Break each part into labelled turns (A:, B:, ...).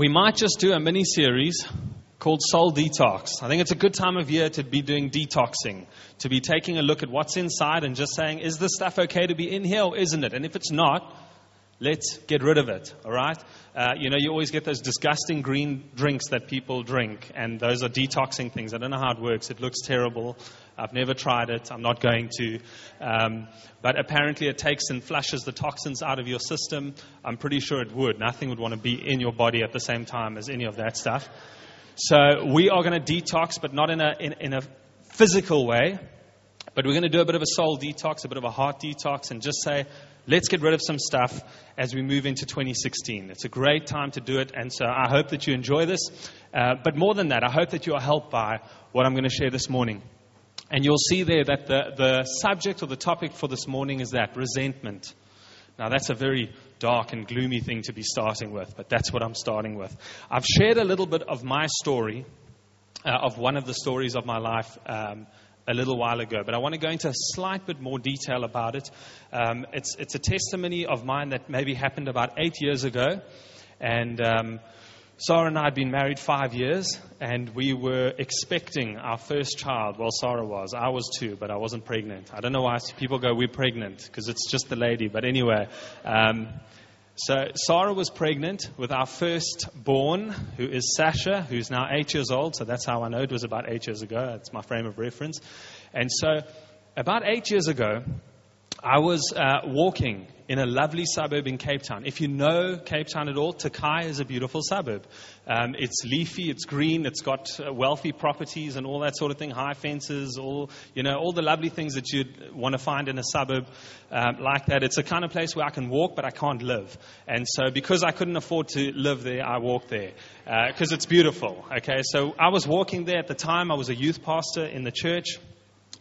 A: We might just do a mini series called Soul Detox. I think it's a good time of year to be doing detoxing, to be taking a look at what's inside and just saying, is this stuff okay to be in here or isn't it? And if it's not, let's get rid of it, all right? Uh, you know, you always get those disgusting green drinks that people drink, and those are detoxing things. I don't know how it works. It looks terrible. I've never tried it. I'm not going to. Um, but apparently, it takes and flushes the toxins out of your system. I'm pretty sure it would. Nothing would want to be in your body at the same time as any of that stuff. So, we are going to detox, but not in a, in, in a physical way. But we're going to do a bit of a soul detox, a bit of a heart detox, and just say, let's get rid of some stuff as we move into 2016. It's a great time to do it, and so I hope that you enjoy this. Uh, but more than that, I hope that you are helped by what I'm going to share this morning. And you'll see there that the, the subject or the topic for this morning is that resentment. Now, that's a very dark and gloomy thing to be starting with, but that's what I'm starting with. I've shared a little bit of my story, uh, of one of the stories of my life. Um, a little while ago, but I want to go into a slight bit more detail about it. Um, it's, it's a testimony of mine that maybe happened about eight years ago. And um, Sarah and I had been married five years, and we were expecting our first child. Well, Sarah was. I was too, but I wasn't pregnant. I don't know why people go, we're pregnant, because it's just the lady. But anyway, um, so Sarah was pregnant with our firstborn, who is Sasha, who's now eight years old. So that's how I know it was about eight years ago. That's my frame of reference. And so about eight years ago, I was uh, walking in a lovely suburb in Cape Town. If you know Cape Town at all, Tokai is a beautiful suburb. Um, it's leafy, it's green, it's got uh, wealthy properties and all that sort of thing, high fences, all you know, all the lovely things that you'd want to find in a suburb um, like that. It's a kind of place where I can walk, but I can't live. And so, because I couldn't afford to live there, I walked there because uh, it's beautiful. Okay, so I was walking there at the time. I was a youth pastor in the church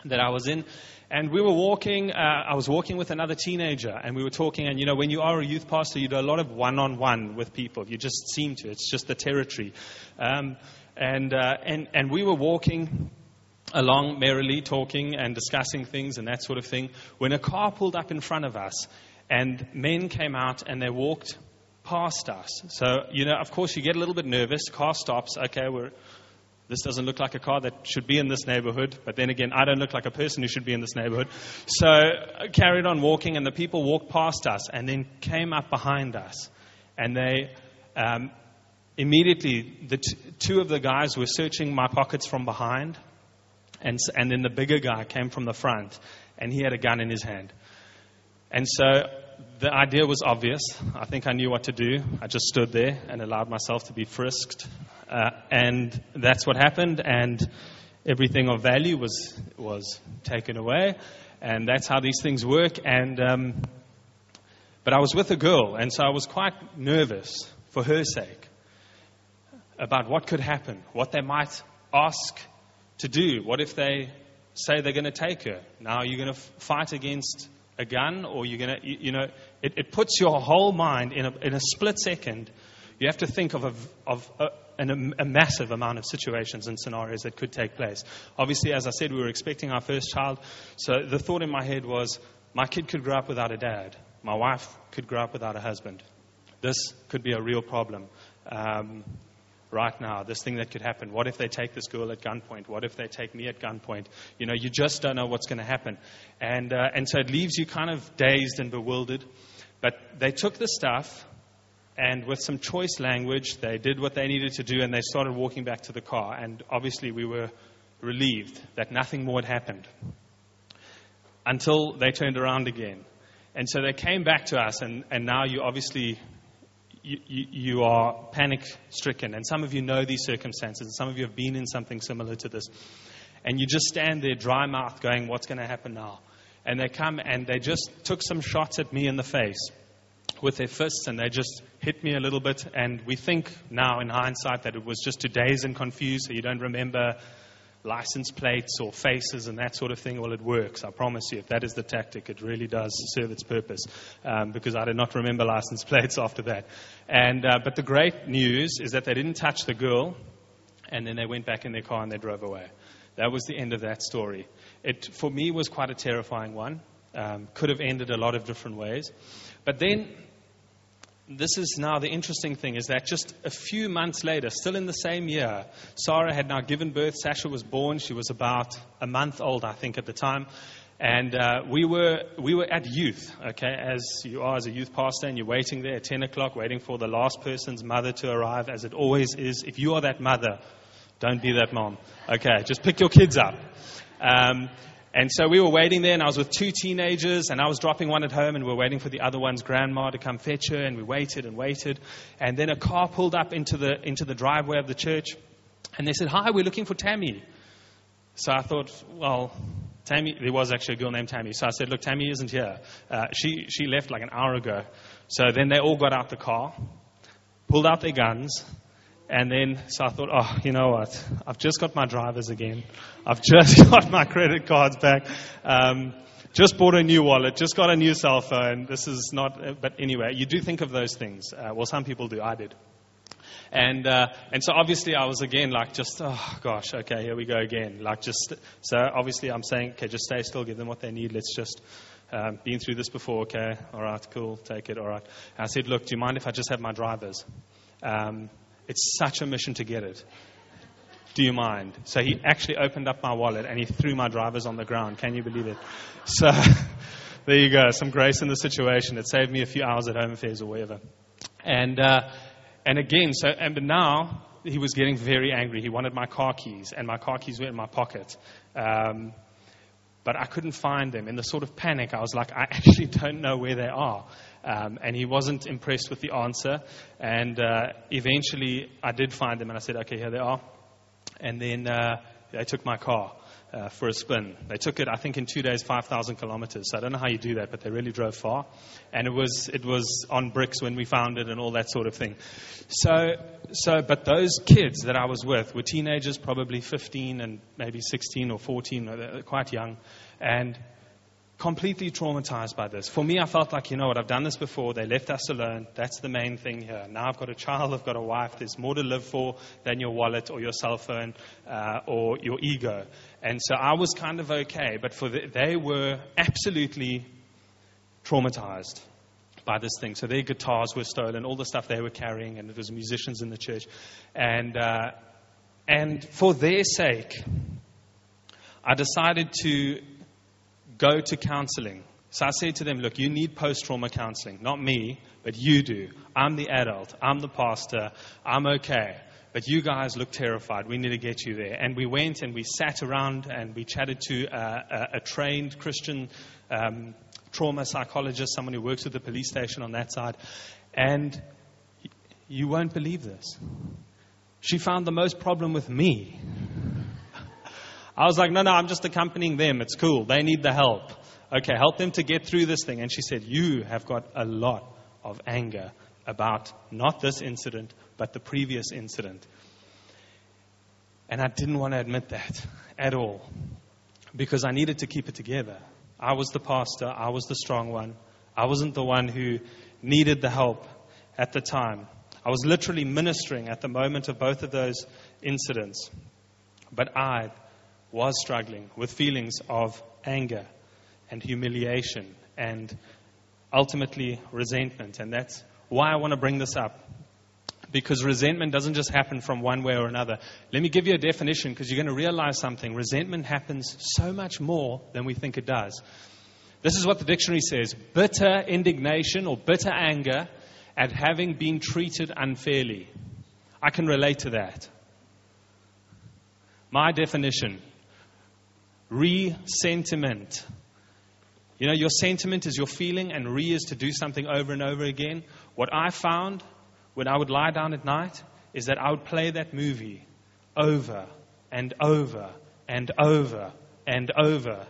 A: that I was in. And we were walking, uh, I was walking with another teenager, and we were talking. And you know, when you are a youth pastor, you do a lot of one on one with people. You just seem to, it's just the territory. Um, and, uh, and, and we were walking along merrily, talking and discussing things and that sort of thing, when a car pulled up in front of us, and men came out and they walked past us. So, you know, of course, you get a little bit nervous. Car stops. Okay, we're this doesn't look like a car that should be in this neighborhood. But then again, I don't look like a person who should be in this neighborhood. So I carried on walking, and the people walked past us and then came up behind us. And they um, immediately, the t- two of the guys were searching my pockets from behind. And, and then the bigger guy came from the front, and he had a gun in his hand. And so the idea was obvious. I think I knew what to do. I just stood there and allowed myself to be frisked. Uh, and that's what happened. And everything of value was, was taken away. And that's how these things work. And, um, but I was with a girl, and so I was quite nervous for her sake about what could happen, what they might ask to do. What if they say they're going to take her? Now you're going to fight against a gun, or you're going to, you, you know, it, it, puts your whole mind in a, in a split second. You have to think of, a, of a, an, a massive amount of situations and scenarios that could take place. Obviously, as I said, we were expecting our first child. So the thought in my head was my kid could grow up without a dad, my wife could grow up without a husband. This could be a real problem. Um, right now, this thing that could happen. What if they take this girl at gunpoint? What if they take me at gunpoint? You know, you just don't know what's going to happen. And, uh, and so it leaves you kind of dazed and bewildered. But they took the stuff, and with some choice language, they did what they needed to do, and they started walking back to the car. And obviously, we were relieved that nothing more had happened until they turned around again. And so they came back to us, and, and now you obviously you, you, are panic stricken. And some of you know these circumstances, and some of you have been in something similar to this. And you just stand there, dry mouth, going, What's going to happen now? And they come and they just took some shots at me in the face with their fists, and they just hit me a little bit. And we think now, in hindsight, that it was just to daze and confuse, so you don't remember license plates or faces and that sort of thing, well, it works. I promise you. If that is the tactic, it really does serve its purpose um, because I did not remember license plates after that. And, uh, but the great news is that they didn't touch the girl. And then they went back in their car and they drove away. That was the end of that story. It, for me, was quite a terrifying one. Um, could have ended a lot of different ways. But then, this is now the interesting thing is that just a few months later, still in the same year, Sarah had now given birth. Sasha was born. She was about a month old, I think, at the time. And uh, we, were, we were at youth, okay, as you are as a youth pastor, and you're waiting there at 10 o'clock, waiting for the last person's mother to arrive, as it always is. If you are that mother, don't be that mom. Okay, just pick your kids up. Um, and so we were waiting there, and I was with two teenagers, and I was dropping one at home, and we were waiting for the other one's grandma to come fetch her, and we waited and waited. And then a car pulled up into the, into the driveway of the church, and they said, Hi, we're looking for Tammy. So I thought, well, Tammy, there was actually a girl named Tammy. So I said, Look, Tammy isn't here. Uh, she, she left like an hour ago. So then they all got out the car, pulled out their guns, and then, so I thought, oh, you know what? I've just got my drivers again. I've just got my credit cards back. Um, just bought a new wallet, just got a new cell phone. This is not, but anyway, you do think of those things. Uh, well, some people do. I did. And, uh, and so obviously I was again like just, oh gosh, okay, here we go again. Like just, so obviously I'm saying, okay, just stay still, give them what they need. Let's just, um, been through this before, okay, all right, cool, take it, all right. And I said, look, do you mind if I just have my drivers? Um, it's such a mission to get it. Do you mind? So he actually opened up my wallet and he threw my drivers on the ground. Can you believe it? So there you go. Some grace in the situation. It saved me a few hours at home affairs or whatever. And, uh, and again, so, and but now he was getting very angry. He wanted my car keys, and my car keys were in my pocket. Um, but I couldn't find them. In the sort of panic, I was like, I actually don't know where they are. Um, and he wasn't impressed with the answer. And uh, eventually, I did find them, and I said, okay, here they are. And then uh, they took my car uh, for a spin. They took it, I think, in two days, 5,000 kilometers. So I don't know how you do that, but they really drove far. And it was, it was on bricks when we found it and all that sort of thing. So, so, but those kids that I was with were teenagers, probably 15 and maybe 16 or 14, quite young. And completely traumatized by this. For me, I felt like, you know what, I've done this before. They left us alone. That's the main thing here. Now I've got a child, I've got a wife. There's more to live for than your wallet or your cell phone uh, or your ego. And so I was kind of okay, but for the, they were absolutely traumatized by this thing. So their guitars were stolen, all the stuff they were carrying, and it was musicians in the church. And, uh, and for their sake, I decided to go to counseling. So I said to them, Look, you need post trauma counseling. Not me, but you do. I'm the adult. I'm the pastor. I'm okay. But you guys look terrified. We need to get you there. And we went and we sat around and we chatted to a, a, a trained Christian um, trauma psychologist, someone who works at the police station on that side. And you won't believe this. She found the most problem with me. I was like, no, no, I'm just accompanying them. It's cool. They need the help. Okay, help them to get through this thing. And she said, You have got a lot of anger about not this incident, but the previous incident. And I didn't want to admit that at all because I needed to keep it together. I was the pastor, I was the strong one. I wasn't the one who needed the help at the time. I was literally ministering at the moment of both of those incidents. But I was struggling with feelings of anger and humiliation and ultimately resentment. And that's why I want to bring this up. Because resentment doesn't just happen from one way or another. Let me give you a definition because you're going to realize something. Resentment happens so much more than we think it does. This is what the dictionary says bitter indignation or bitter anger at having been treated unfairly. I can relate to that. My definition Re-sentiment. You know, your sentiment is your feeling, and re is to do something over and over again. What I found when I would lie down at night is that I would play that movie over and over and over and over.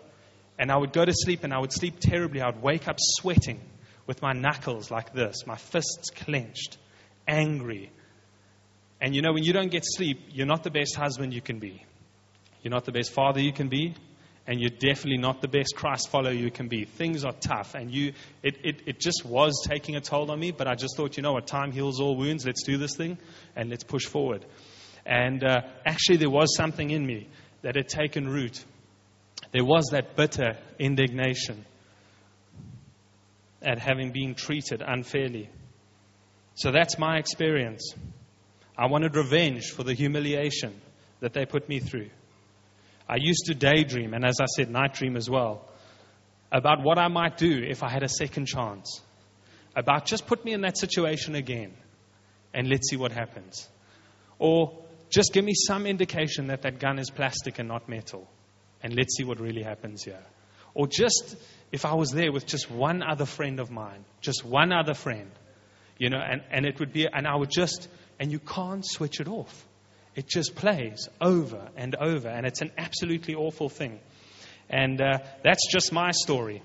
A: And I would go to sleep and I would sleep terribly. I would wake up sweating with my knuckles like this, my fists clenched, angry. And you know, when you don't get sleep, you're not the best husband you can be. You're not the best father you can be and you're definitely not the best Christ follower you can be. Things are tough, and you, it, it, it just was taking a toll on me, but I just thought, you know what, time heals all wounds. Let's do this thing, and let's push forward. And uh, actually, there was something in me that had taken root. There was that bitter indignation at having been treated unfairly. So that's my experience. I wanted revenge for the humiliation that they put me through. I used to daydream, and as I said, night dream as well, about what I might do if I had a second chance. About just put me in that situation again, and let's see what happens. Or just give me some indication that that gun is plastic and not metal, and let's see what really happens here. Or just if I was there with just one other friend of mine, just one other friend, you know, and, and it would be, and I would just, and you can't switch it off. It just plays over and over, and it's an absolutely awful thing. And uh, that's just my story.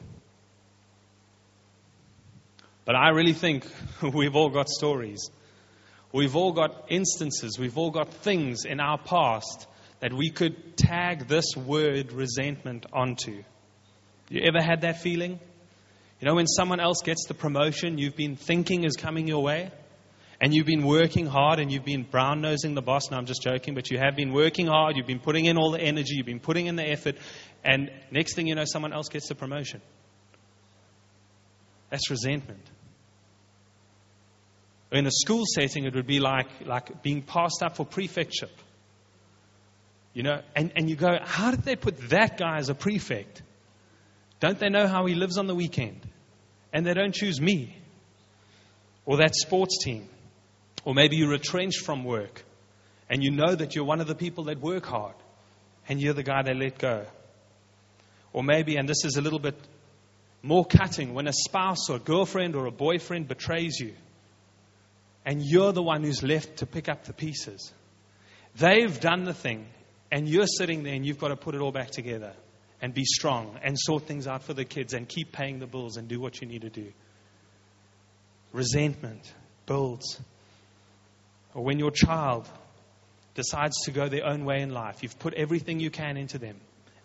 A: But I really think we've all got stories. We've all got instances, we've all got things in our past that we could tag this word resentment onto. You ever had that feeling? You know, when someone else gets the promotion you've been thinking is coming your way, and you've been working hard and you've been brown nosing the boss. No, I'm just joking, but you have been working hard, you've been putting in all the energy, you've been putting in the effort, and next thing you know, someone else gets the promotion. That's resentment. In a school setting, it would be like, like being passed up for prefectship. You know, and, and you go, how did they put that guy as a prefect? Don't they know how he lives on the weekend? And they don't choose me or that sports team. Or maybe you're retrenched from work and you know that you're one of the people that work hard and you're the guy they let go. Or maybe, and this is a little bit more cutting, when a spouse or a girlfriend or a boyfriend betrays you and you're the one who's left to pick up the pieces. They've done the thing and you're sitting there and you've got to put it all back together and be strong and sort things out for the kids and keep paying the bills and do what you need to do. Resentment builds. Or when your child decides to go their own way in life, you've put everything you can into them,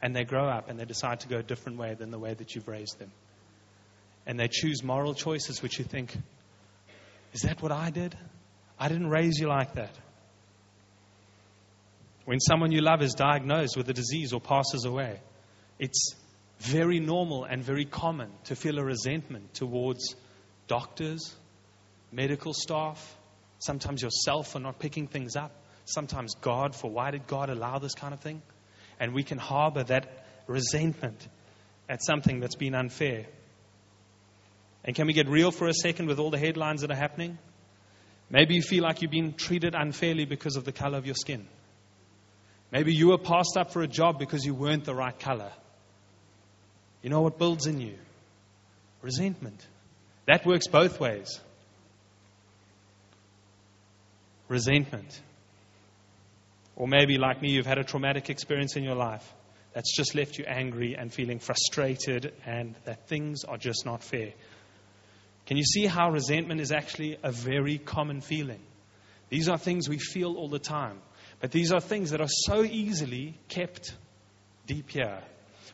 A: and they grow up and they decide to go a different way than the way that you've raised them. And they choose moral choices which you think, is that what I did? I didn't raise you like that. When someone you love is diagnosed with a disease or passes away, it's very normal and very common to feel a resentment towards doctors, medical staff, sometimes yourself for not picking things up, sometimes God for why did God allow this kind of thing? And we can harbor that resentment at something that's been unfair. And can we get real for a second with all the headlines that are happening? Maybe you feel like you've been treated unfairly because of the color of your skin. Maybe you were passed up for a job because you weren't the right color. You know what builds in you? Resentment. That works both ways. Resentment. Or maybe, like me, you've had a traumatic experience in your life that's just left you angry and feeling frustrated and that things are just not fair. Can you see how resentment is actually a very common feeling? These are things we feel all the time, but these are things that are so easily kept deep here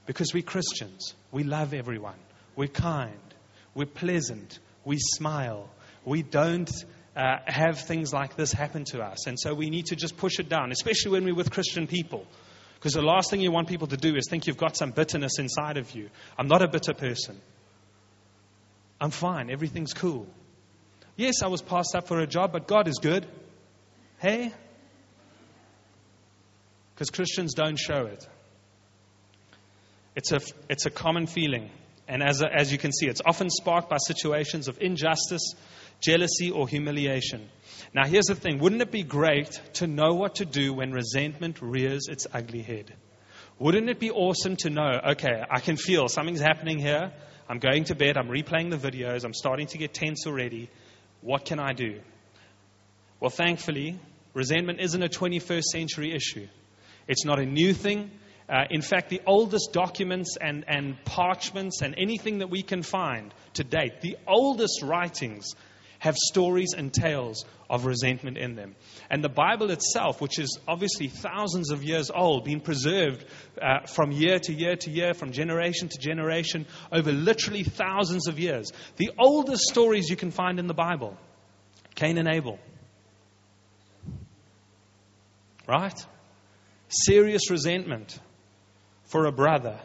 A: because we're Christians. We love everyone. We're kind. We're pleasant. We smile. We don't uh, have things like this happen to us. And so we need to just push it down, especially when we're with Christian people. Because the last thing you want people to do is think you've got some bitterness inside of you. I'm not a bitter person. I'm fine. Everything's cool. Yes, I was passed up for a job, but God is good. Hey? Because Christians don't show it. It's a, it's a common feeling. And as, a, as you can see, it's often sparked by situations of injustice, jealousy, or humiliation. Now, here's the thing wouldn't it be great to know what to do when resentment rears its ugly head? Wouldn't it be awesome to know, okay, I can feel something's happening here. I'm going to bed. I'm replaying the videos. I'm starting to get tense already. What can I do? Well, thankfully, resentment isn't a 21st century issue. It's not a new thing. Uh, in fact, the oldest documents and, and parchments and anything that we can find to date, the oldest writings have stories and tales of resentment in them. And the Bible itself, which is obviously thousands of years old, being preserved uh, from year to year to year, from generation to generation, over literally thousands of years. The oldest stories you can find in the Bible Cain and Abel, right? Serious resentment for a brother.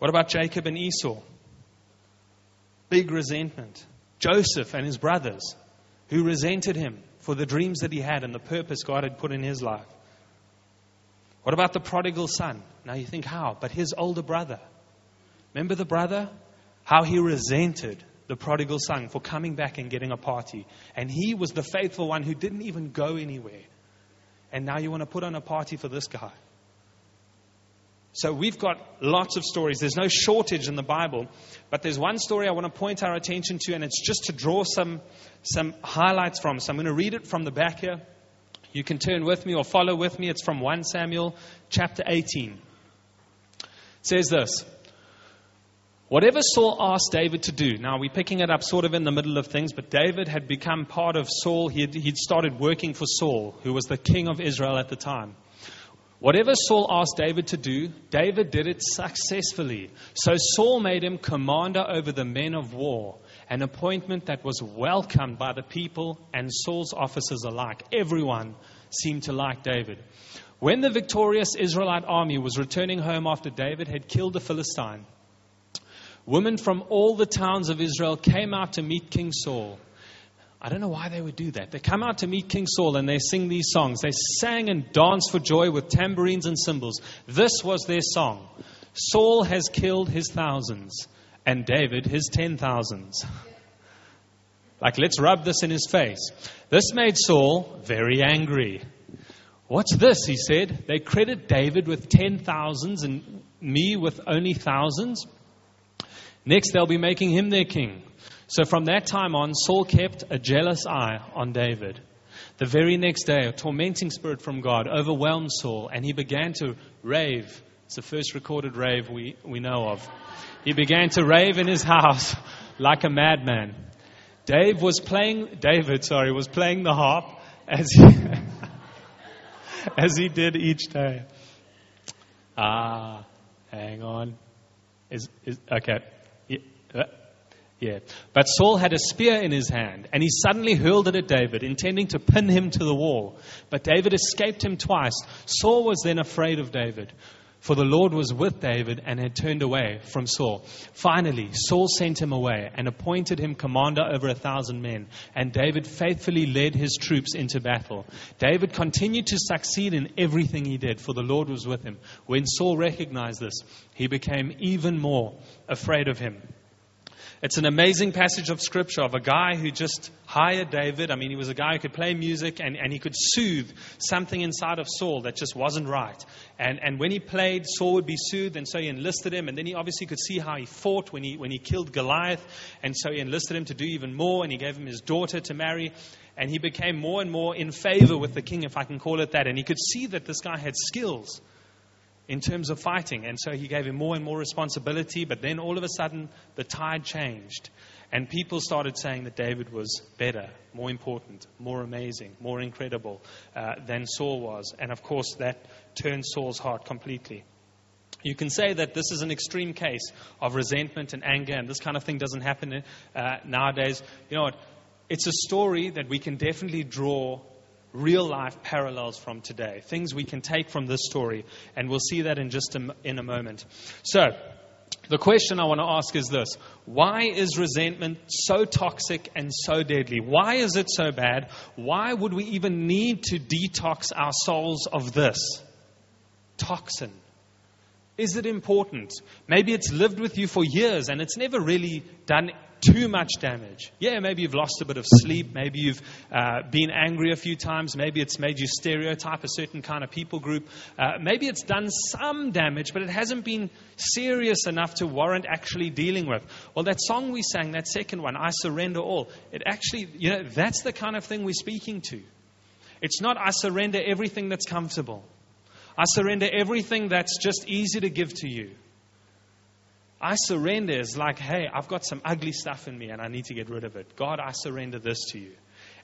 A: What about Jacob and Esau? Big resentment. Joseph and his brothers, who resented him for the dreams that he had and the purpose God had put in his life. What about the prodigal son? Now you think, how? But his older brother. Remember the brother? How he resented the prodigal son for coming back and getting a party. And he was the faithful one who didn't even go anywhere. And now you want to put on a party for this guy. So we've got lots of stories. There's no shortage in the Bible. But there's one story I want to point our attention to, and it's just to draw some, some highlights from. So I'm going to read it from the back here. You can turn with me or follow with me. It's from 1 Samuel chapter 18. It says this Whatever Saul asked David to do, now we're picking it up sort of in the middle of things, but David had become part of Saul. He'd, he'd started working for Saul, who was the king of Israel at the time. Whatever Saul asked David to do, David did it successfully. So Saul made him commander over the men of war, an appointment that was welcomed by the people and Saul's officers alike. Everyone seemed to like David. When the victorious Israelite army was returning home after David had killed the Philistine, women from all the towns of Israel came out to meet King Saul. I don't know why they would do that. They come out to meet King Saul and they sing these songs. They sang and danced for joy with tambourines and cymbals. This was their song Saul has killed his thousands, and David his ten thousands. Like, let's rub this in his face. This made Saul very angry. What's this? He said. They credit David with ten thousands and me with only thousands. Next, they'll be making him their king. So from that time on, Saul kept a jealous eye on David. The very next day, a tormenting spirit from God overwhelmed Saul, and he began to rave. It's the first recorded rave we, we know of. He began to rave in his house like a madman. Dave was playing, David, sorry, was playing the harp as he, as he did each day. Ah, hang on. Is, is okay. Yeah. But Saul had a spear in his hand, and he suddenly hurled it at David, intending to pin him to the wall. But David escaped him twice. Saul was then afraid of David, for the Lord was with David and had turned away from Saul. Finally, Saul sent him away and appointed him commander over a thousand men, and David faithfully led his troops into battle. David continued to succeed in everything he did, for the Lord was with him. When Saul recognized this, he became even more afraid of him. It's an amazing passage of scripture of a guy who just hired David. I mean, he was a guy who could play music and, and he could soothe something inside of Saul that just wasn't right. And, and when he played, Saul would be soothed, and so he enlisted him. And then he obviously could see how he fought when he, when he killed Goliath. And so he enlisted him to do even more, and he gave him his daughter to marry. And he became more and more in favor with the king, if I can call it that. And he could see that this guy had skills in terms of fighting. And so he gave him more and more responsibility. But then all of a sudden, the tide changed. And people started saying that David was better, more important, more amazing, more incredible uh, than Saul was. And of course, that turned Saul's heart completely. You can say that this is an extreme case of resentment and anger, and this kind of thing doesn't happen uh, nowadays. You know what? It's a story that we can definitely draw real life parallels from today, things we can take from this story, and we'll see that in just a, in a moment. So, the question I want to ask is this Why is resentment so toxic and so deadly? Why is it so bad? Why would we even need to detox our souls of this toxin? Is it important? Maybe it's lived with you for years and it's never really done too much damage. Yeah, maybe you've lost a bit of sleep. Maybe you've uh, been angry a few times. Maybe it's made you stereotype a certain kind of people group. Uh, maybe it's done some damage, but it hasn't been serious enough to warrant actually dealing with. Well, that song we sang, that second one, I Surrender All, it actually, you know, that's the kind of thing we're speaking to. It's not I surrender everything that's comfortable. I surrender everything that's just easy to give to you. I surrender is like, hey, I've got some ugly stuff in me and I need to get rid of it. God, I surrender this to you.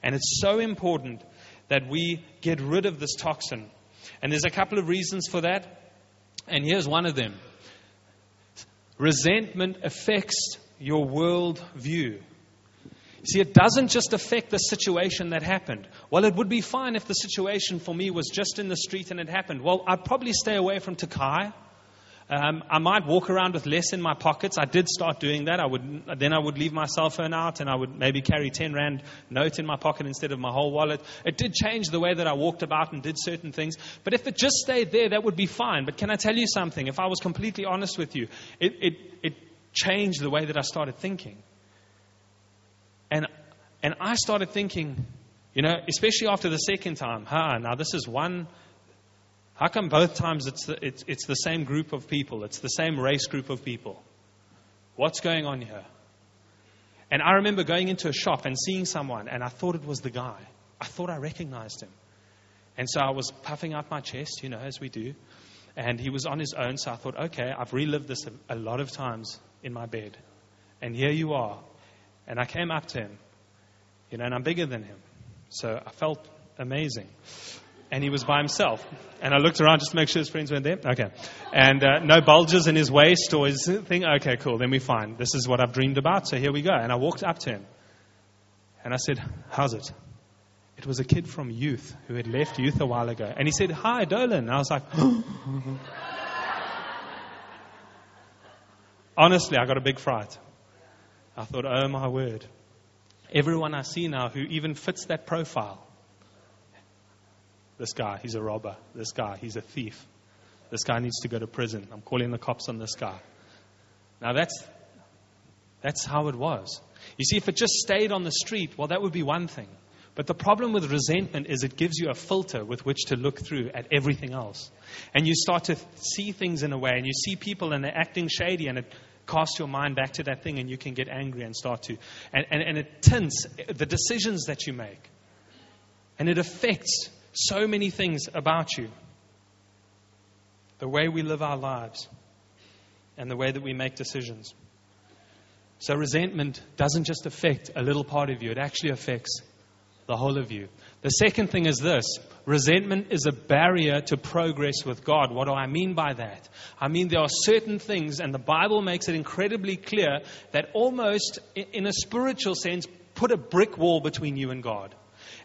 A: And it's so important that we get rid of this toxin. And there's a couple of reasons for that. And here's one of them resentment affects your world view. See, it doesn't just affect the situation that happened. Well, it would be fine if the situation for me was just in the street and it happened. Well, I'd probably stay away from Tokai. Um, I might walk around with less in my pockets. I did start doing that. I would, then I would leave my cell phone out and I would maybe carry 10 Rand note in my pocket instead of my whole wallet. It did change the way that I walked about and did certain things. But if it just stayed there, that would be fine. But can I tell you something? If I was completely honest with you, it, it, it changed the way that I started thinking. And, and I started thinking, you know, especially after the second time, huh, now this is one how come both times it's the, it's, it's the same group of people? It's the same race group of people. What's going on here? And I remember going into a shop and seeing someone, and I thought it was the guy. I thought I recognized him. And so I was puffing out my chest, you know, as we do. And he was on his own, so I thought, okay, I've relived this a, a lot of times in my bed. And here you are. And I came up to him, you know, and I'm bigger than him. So I felt amazing and he was by himself. And I looked around just to make sure his friends weren't there. Okay. And uh, no bulges in his waist or his thing. Okay, cool. Then we're fine. This is what I've dreamed about, so here we go. And I walked up to him. And I said, How's it? It was a kid from youth who had left youth a while ago. And he said, Hi, Dolan. And I was like, Honestly, I got a big fright. I thought, Oh my word. Everyone I see now who even fits that profile this guy, he's a robber. This guy, he's a thief. This guy needs to go to prison. I'm calling the cops on this guy. Now that's that's how it was. You see, if it just stayed on the street, well, that would be one thing. But the problem with resentment is it gives you a filter with which to look through at everything else. And you start to see things in a way, and you see people and they're acting shady, and it casts your mind back to that thing, and you can get angry and start to. And, and, and it tints the decisions that you make. And it affects so many things about you the way we live our lives and the way that we make decisions. So, resentment doesn't just affect a little part of you, it actually affects the whole of you. The second thing is this resentment is a barrier to progress with God. What do I mean by that? I mean, there are certain things, and the Bible makes it incredibly clear that almost in a spiritual sense, put a brick wall between you and God.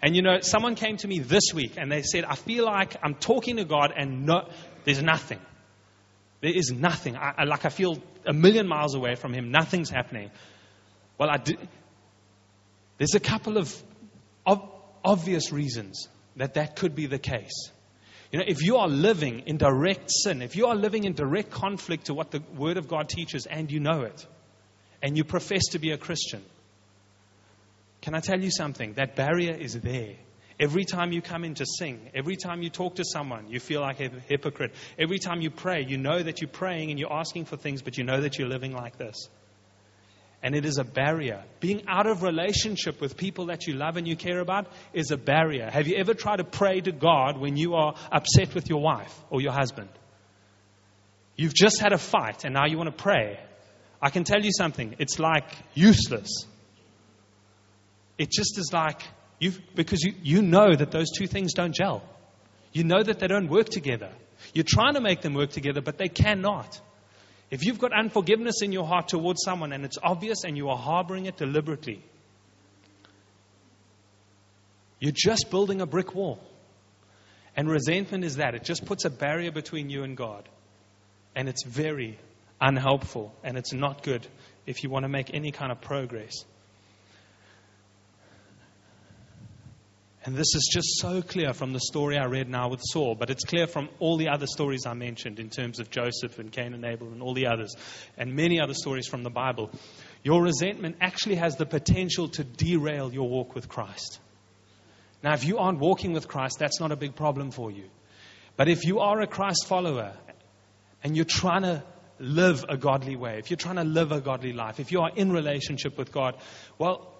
A: And you know, someone came to me this week and they said, I feel like I'm talking to God and no, there's nothing. There is nothing. I, I, like I feel a million miles away from Him. Nothing's happening. Well, I do, there's a couple of ob- obvious reasons that that could be the case. You know, if you are living in direct sin, if you are living in direct conflict to what the Word of God teaches and you know it, and you profess to be a Christian, can I tell you something? That barrier is there. Every time you come in to sing, every time you talk to someone, you feel like a hypocrite. Every time you pray, you know that you're praying and you're asking for things, but you know that you're living like this. And it is a barrier. Being out of relationship with people that you love and you care about is a barrier. Have you ever tried to pray to God when you are upset with your wife or your husband? You've just had a fight and now you want to pray. I can tell you something, it's like useless. It just is like, you because you, you know that those two things don't gel. You know that they don't work together. You're trying to make them work together, but they cannot. If you've got unforgiveness in your heart towards someone and it's obvious and you are harboring it deliberately, you're just building a brick wall. And resentment is that it just puts a barrier between you and God. And it's very unhelpful and it's not good if you want to make any kind of progress. And this is just so clear from the story I read now with Saul, but it's clear from all the other stories I mentioned in terms of Joseph and Cain and Abel and all the others, and many other stories from the Bible. Your resentment actually has the potential to derail your walk with Christ. Now, if you aren't walking with Christ, that's not a big problem for you. But if you are a Christ follower and you're trying to live a godly way, if you're trying to live a godly life, if you are in relationship with God, well,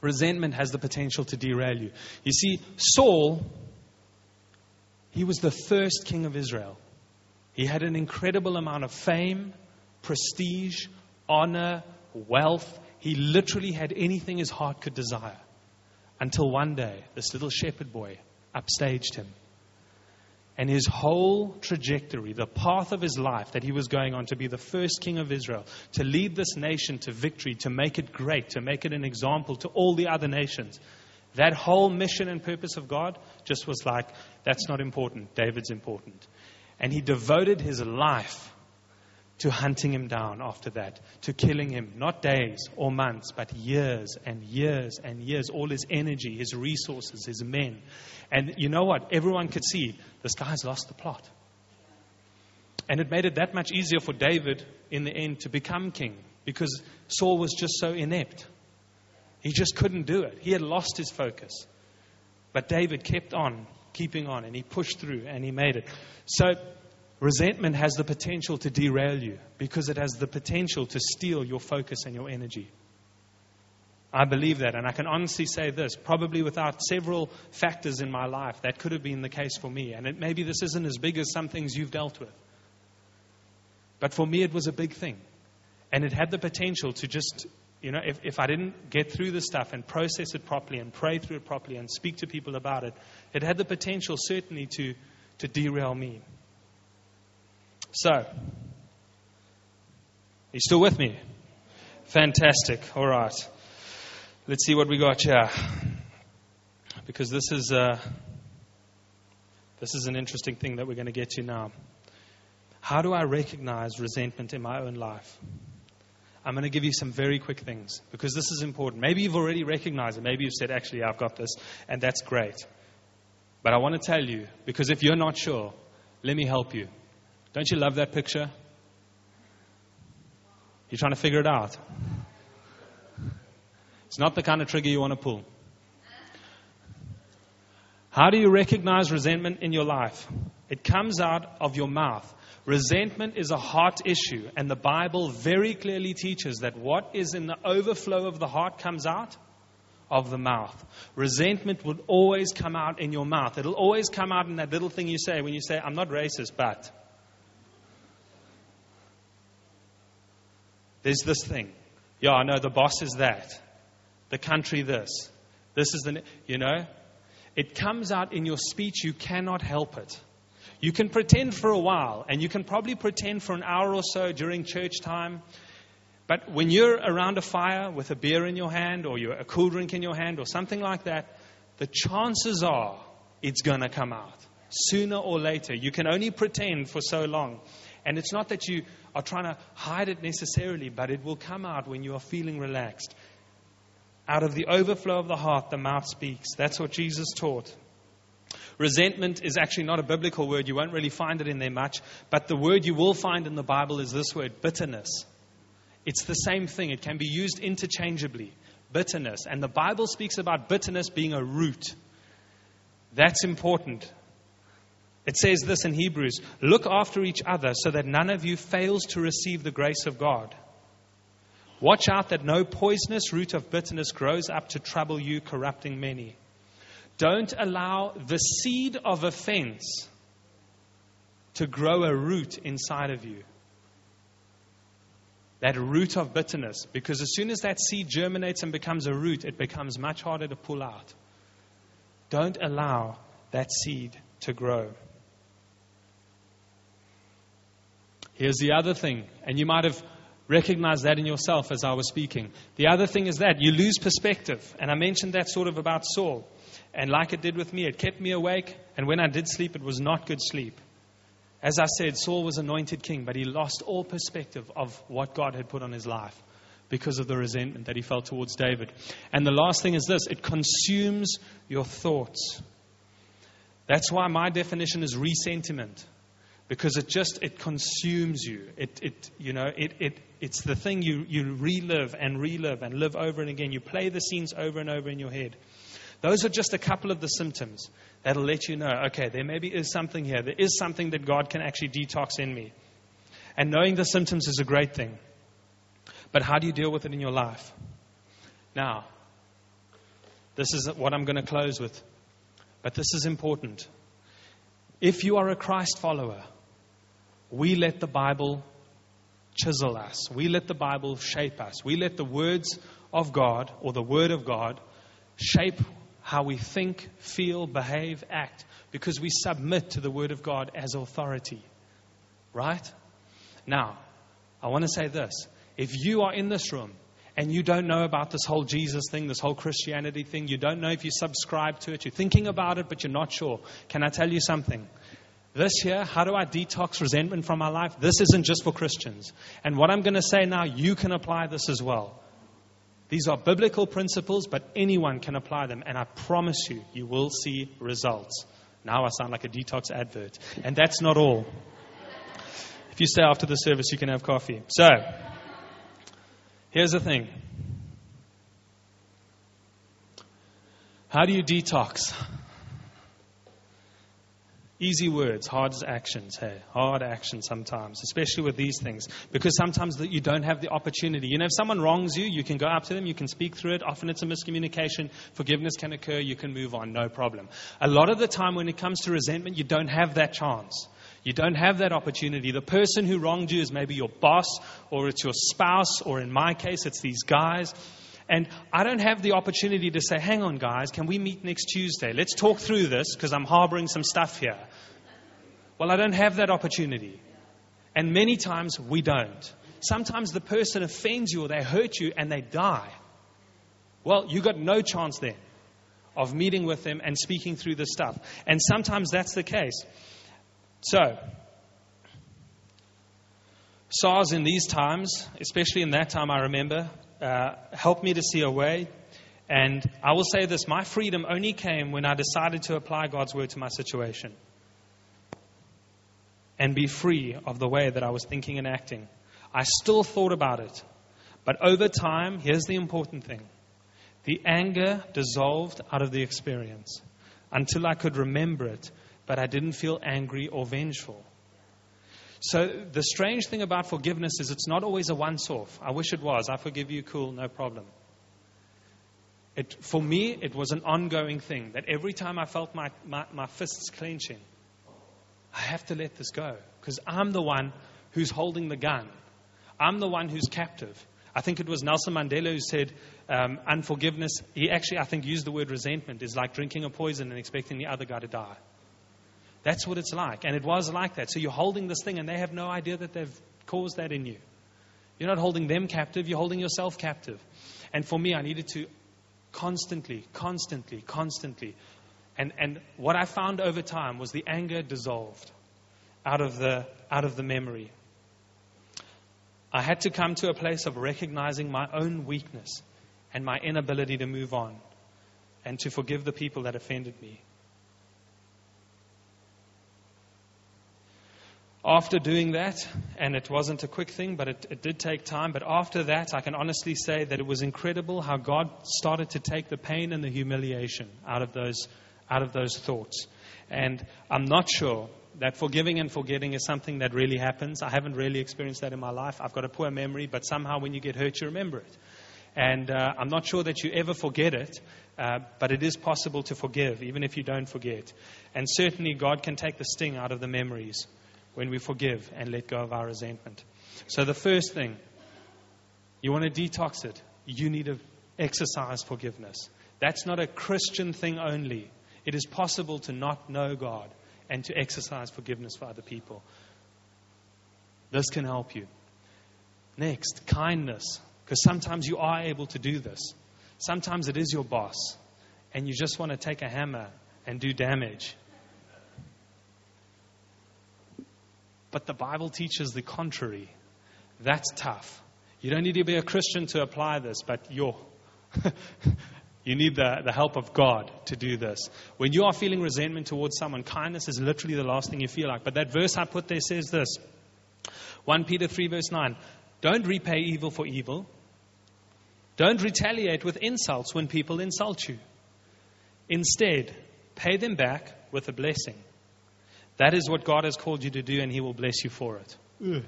A: resentment has the potential to derail you. You see, Saul, he was the first king of Israel. He had an incredible amount of fame, prestige, honor, wealth. He literally had anything his heart could desire. Until one day, this little shepherd boy upstaged him. And his whole trajectory, the path of his life that he was going on to be the first king of Israel, to lead this nation to victory, to make it great, to make it an example to all the other nations, that whole mission and purpose of God just was like, that's not important. David's important. And he devoted his life to hunting him down after that, to killing him, not days or months, but years and years and years, all his energy, his resources, his men. And you know what? Everyone could see this guy's lost the plot. And it made it that much easier for David in the end to become king because Saul was just so inept. He just couldn't do it. He had lost his focus. But David kept on, keeping on, and he pushed through and he made it. So Resentment has the potential to derail you because it has the potential to steal your focus and your energy. I believe that, and I can honestly say this probably without several factors in my life, that could have been the case for me. And it, maybe this isn't as big as some things you've dealt with. But for me, it was a big thing. And it had the potential to just, you know, if, if I didn't get through the stuff and process it properly and pray through it properly and speak to people about it, it had the potential certainly to, to derail me. So, you still with me? Fantastic. All right. Let's see what we got here. Because this is, uh, this is an interesting thing that we're going to get to now. How do I recognize resentment in my own life? I'm going to give you some very quick things because this is important. Maybe you've already recognized it. Maybe you've said, actually, I've got this, and that's great. But I want to tell you because if you're not sure, let me help you. Don't you love that picture? You're trying to figure it out. It's not the kind of trigger you want to pull. How do you recognize resentment in your life? It comes out of your mouth. Resentment is a heart issue, and the Bible very clearly teaches that what is in the overflow of the heart comes out of the mouth. Resentment will always come out in your mouth. It'll always come out in that little thing you say when you say, I'm not racist, but. There's this thing. Yeah, I know the boss is that. The country this. This is the, you know, it comes out in your speech. You cannot help it. You can pretend for a while, and you can probably pretend for an hour or so during church time. But when you're around a fire with a beer in your hand, or you're a cool drink in your hand, or something like that, the chances are it's going to come out sooner or later. You can only pretend for so long. And it's not that you are trying to hide it necessarily, but it will come out when you are feeling relaxed. Out of the overflow of the heart, the mouth speaks. That's what Jesus taught. Resentment is actually not a biblical word. You won't really find it in there much. But the word you will find in the Bible is this word bitterness. It's the same thing, it can be used interchangeably. Bitterness. And the Bible speaks about bitterness being a root. That's important. It says this in Hebrews Look after each other so that none of you fails to receive the grace of God. Watch out that no poisonous root of bitterness grows up to trouble you, corrupting many. Don't allow the seed of offense to grow a root inside of you. That root of bitterness. Because as soon as that seed germinates and becomes a root, it becomes much harder to pull out. Don't allow that seed to grow. Here's the other thing, and you might have recognized that in yourself as I was speaking. The other thing is that you lose perspective. And I mentioned that sort of about Saul. And like it did with me, it kept me awake. And when I did sleep, it was not good sleep. As I said, Saul was anointed king, but he lost all perspective of what God had put on his life because of the resentment that he felt towards David. And the last thing is this it consumes your thoughts. That's why my definition is resentiment because it just it consumes you. It, it you know it, it it's the thing you, you relive and relive and live over and again. You play the scenes over and over in your head. Those are just a couple of the symptoms that'll let you know okay there maybe is something here. There is something that god can actually detox in me. And knowing the symptoms is a great thing. But how do you deal with it in your life? Now this is what i'm going to close with but this is important. If you are a christ follower we let the Bible chisel us. We let the Bible shape us. We let the words of God or the Word of God shape how we think, feel, behave, act, because we submit to the Word of God as authority. Right? Now, I want to say this. If you are in this room and you don't know about this whole Jesus thing, this whole Christianity thing, you don't know if you subscribe to it, you're thinking about it, but you're not sure, can I tell you something? This year, how do I detox resentment from my life? This isn't just for Christians. And what I'm going to say now, you can apply this as well. These are biblical principles, but anyone can apply them. And I promise you, you will see results. Now I sound like a detox advert. And that's not all. If you stay after the service, you can have coffee. So, here's the thing How do you detox? Easy words, hard actions, hey, hard actions sometimes, especially with these things, because sometimes that you don't have the opportunity. You know, if someone wrongs you, you can go up to them, you can speak through it. Often it's a miscommunication. Forgiveness can occur, you can move on, no problem. A lot of the time when it comes to resentment, you don't have that chance. You don't have that opportunity. The person who wronged you is maybe your boss, or it's your spouse, or in my case, it's these guys. And I don't have the opportunity to say, hang on, guys, can we meet next Tuesday? Let's talk through this because I'm harboring some stuff here. Well, I don't have that opportunity. And many times we don't. Sometimes the person offends you or they hurt you and they die. Well, you got no chance then of meeting with them and speaking through this stuff. And sometimes that's the case. So, SARS in these times, especially in that time, I remember, uh, helped me to see a way. And I will say this my freedom only came when I decided to apply God's word to my situation and be free of the way that I was thinking and acting. I still thought about it. But over time, here's the important thing the anger dissolved out of the experience until I could remember it, but I didn't feel angry or vengeful. So the strange thing about forgiveness is it's not always a once off. I wish it was. I forgive you, cool, no problem. It, for me, it was an ongoing thing that every time I felt my, my, my fists clenching, I have to let this go because I'm the one who's holding the gun. I'm the one who's captive. I think it was Nelson Mandela who said um, unforgiveness, he actually, I think, used the word resentment, is like drinking a poison and expecting the other guy to die. That's what it's like. And it was like that. So you're holding this thing, and they have no idea that they've caused that in you. You're not holding them captive, you're holding yourself captive. And for me, I needed to constantly, constantly, constantly. And, and what I found over time was the anger dissolved out of the, out of the memory. I had to come to a place of recognizing my own weakness and my inability to move on and to forgive the people that offended me. After doing that, and it wasn't a quick thing, but it, it, did take time, but after that, I can honestly say that it was incredible how God started to take the pain and the humiliation out of those, out of those thoughts. And I'm not sure that forgiving and forgetting is something that really happens. I haven't really experienced that in my life. I've got a poor memory, but somehow when you get hurt, you remember it. And uh, I'm not sure that you ever forget it, uh, but it is possible to forgive, even if you don't forget. And certainly, God can take the sting out of the memories when we forgive and let go of our resentment. So, the first thing, you want to detox it, you need to exercise forgiveness. That's not a Christian thing only. It is possible to not know God and to exercise forgiveness for other people. This can help you. Next, kindness. Because sometimes you are able to do this. Sometimes it is your boss, and you just want to take a hammer and do damage. But the Bible teaches the contrary. That's tough. You don't need to be a Christian to apply this, but you're. you need the, the help of God to do this. When you are feeling resentment towards someone, kindness is literally the last thing you feel like. But that verse I put there says this 1 Peter 3, verse 9. Don't repay evil for evil. Don't retaliate with insults when people insult you. Instead, pay them back with a blessing. That is what God has called you to do, and He will bless you for it. Ugh.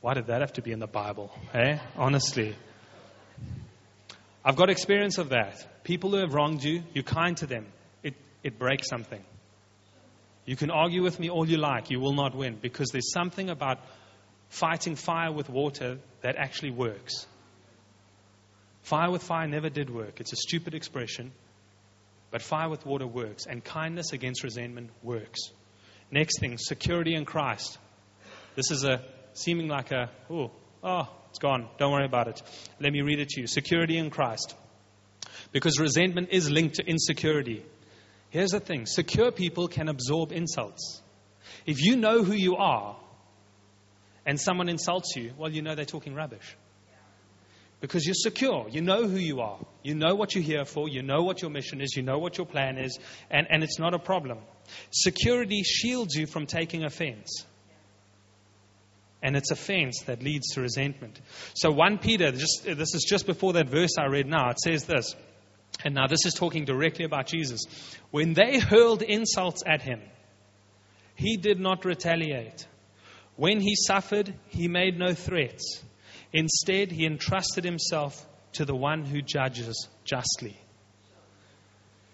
A: Why did that have to be in the Bible? Eh? Honestly. I've got experience of that. People who have wronged you, you're kind to them. It, it breaks something. You can argue with me all you like, you will not win because there's something about fighting fire with water that actually works. Fire with fire never did work. It's a stupid expression, but fire with water works, and kindness against resentment works. Next thing, security in Christ. This is a seeming like a, oh, oh, it's gone. Don't worry about it. Let me read it to you. Security in Christ. Because resentment is linked to insecurity. Here's the thing secure people can absorb insults. If you know who you are and someone insults you, well, you know they're talking rubbish. Because you're secure. You know who you are. You know what you're here for. You know what your mission is. You know what your plan is. And, and it's not a problem. Security shields you from taking offense. And it's offense that leads to resentment. So 1 Peter, just, this is just before that verse I read now, it says this. And now this is talking directly about Jesus. When they hurled insults at him, he did not retaliate. When he suffered, he made no threats. Instead, he entrusted himself to the one who judges justly.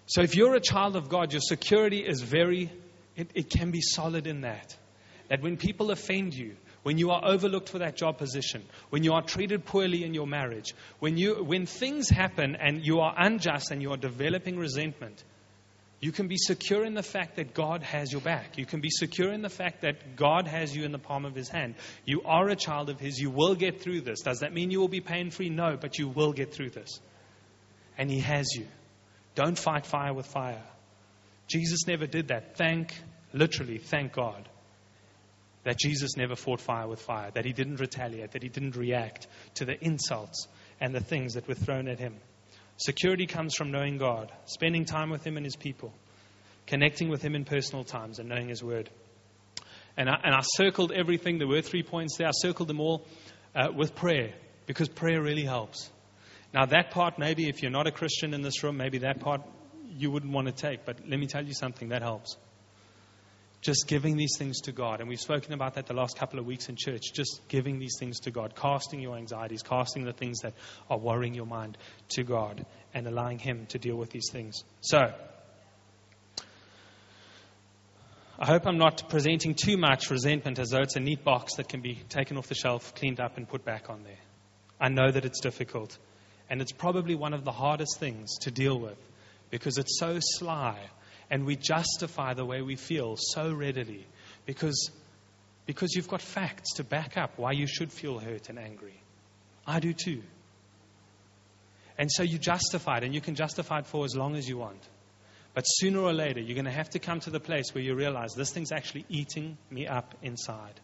A: So if you're a child of God, your security is very, it, it can be solid in that. That when people offend you, when you are overlooked for that job position, when you are treated poorly in your marriage, when, you, when things happen and you are unjust and you are developing resentment, you can be secure in the fact that God has your back. You can be secure in the fact that God has you in the palm of His hand. You are a child of His. You will get through this. Does that mean you will be pain free? No, but you will get through this. And He has you. Don't fight fire with fire. Jesus never did that. Thank, literally, thank God that Jesus never fought fire with fire, that he didn't retaliate, that he didn't react to the insults and the things that were thrown at him. Security comes from knowing God, spending time with him and his people, connecting with him in personal times, and knowing his word. And I, and I circled everything. There were three points there. I circled them all uh, with prayer because prayer really helps. Now, that part, maybe if you're not a Christian in this room, maybe that part you wouldn't want to take. But let me tell you something that helps just giving these things to God. And we've spoken about that the last couple of weeks in church. Just giving these things to God, casting your anxieties, casting the things that are worrying your mind to God, and allowing Him to deal with these things. So, I hope I'm not presenting too much resentment as though it's a neat box that can be taken off the shelf, cleaned up, and put back on there. I know that it's difficult. And it's probably one of the hardest things to deal with because it's so sly and we justify the way we feel so readily because, because you've got facts to back up why you should feel hurt and angry. I do too. And so you justify it, and you can justify it for as long as you want. But sooner or later, you're going to have to come to the place where you realize this thing's actually eating me up inside.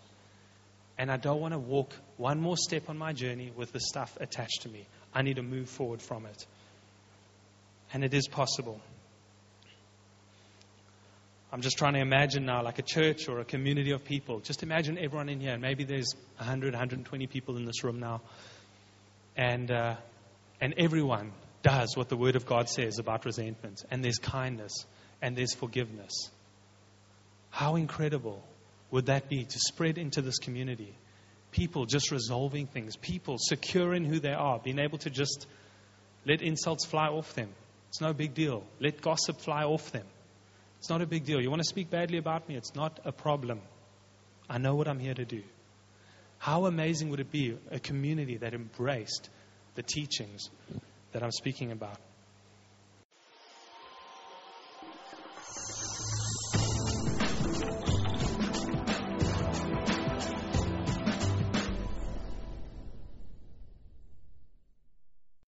A: And I don't want to walk one more step on my journey with the stuff attached to me. I need to move forward from it. And it is possible. I'm just trying to imagine now, like a church or a community of people. Just imagine everyone in here. and Maybe there's 100, 120 people in this room now. And, uh, and everyone does what the Word of God says about resentment. And there's kindness and there's forgiveness. How incredible would that be to spread into this community? People just resolving things, people secure in who they are, being able to just let insults fly off them. It's no big deal. Let gossip fly off them. It's not a big deal. You want to speak badly about me? It's not a problem. I know what I'm here to do. How amazing would it be a community that embraced the teachings that I'm speaking about?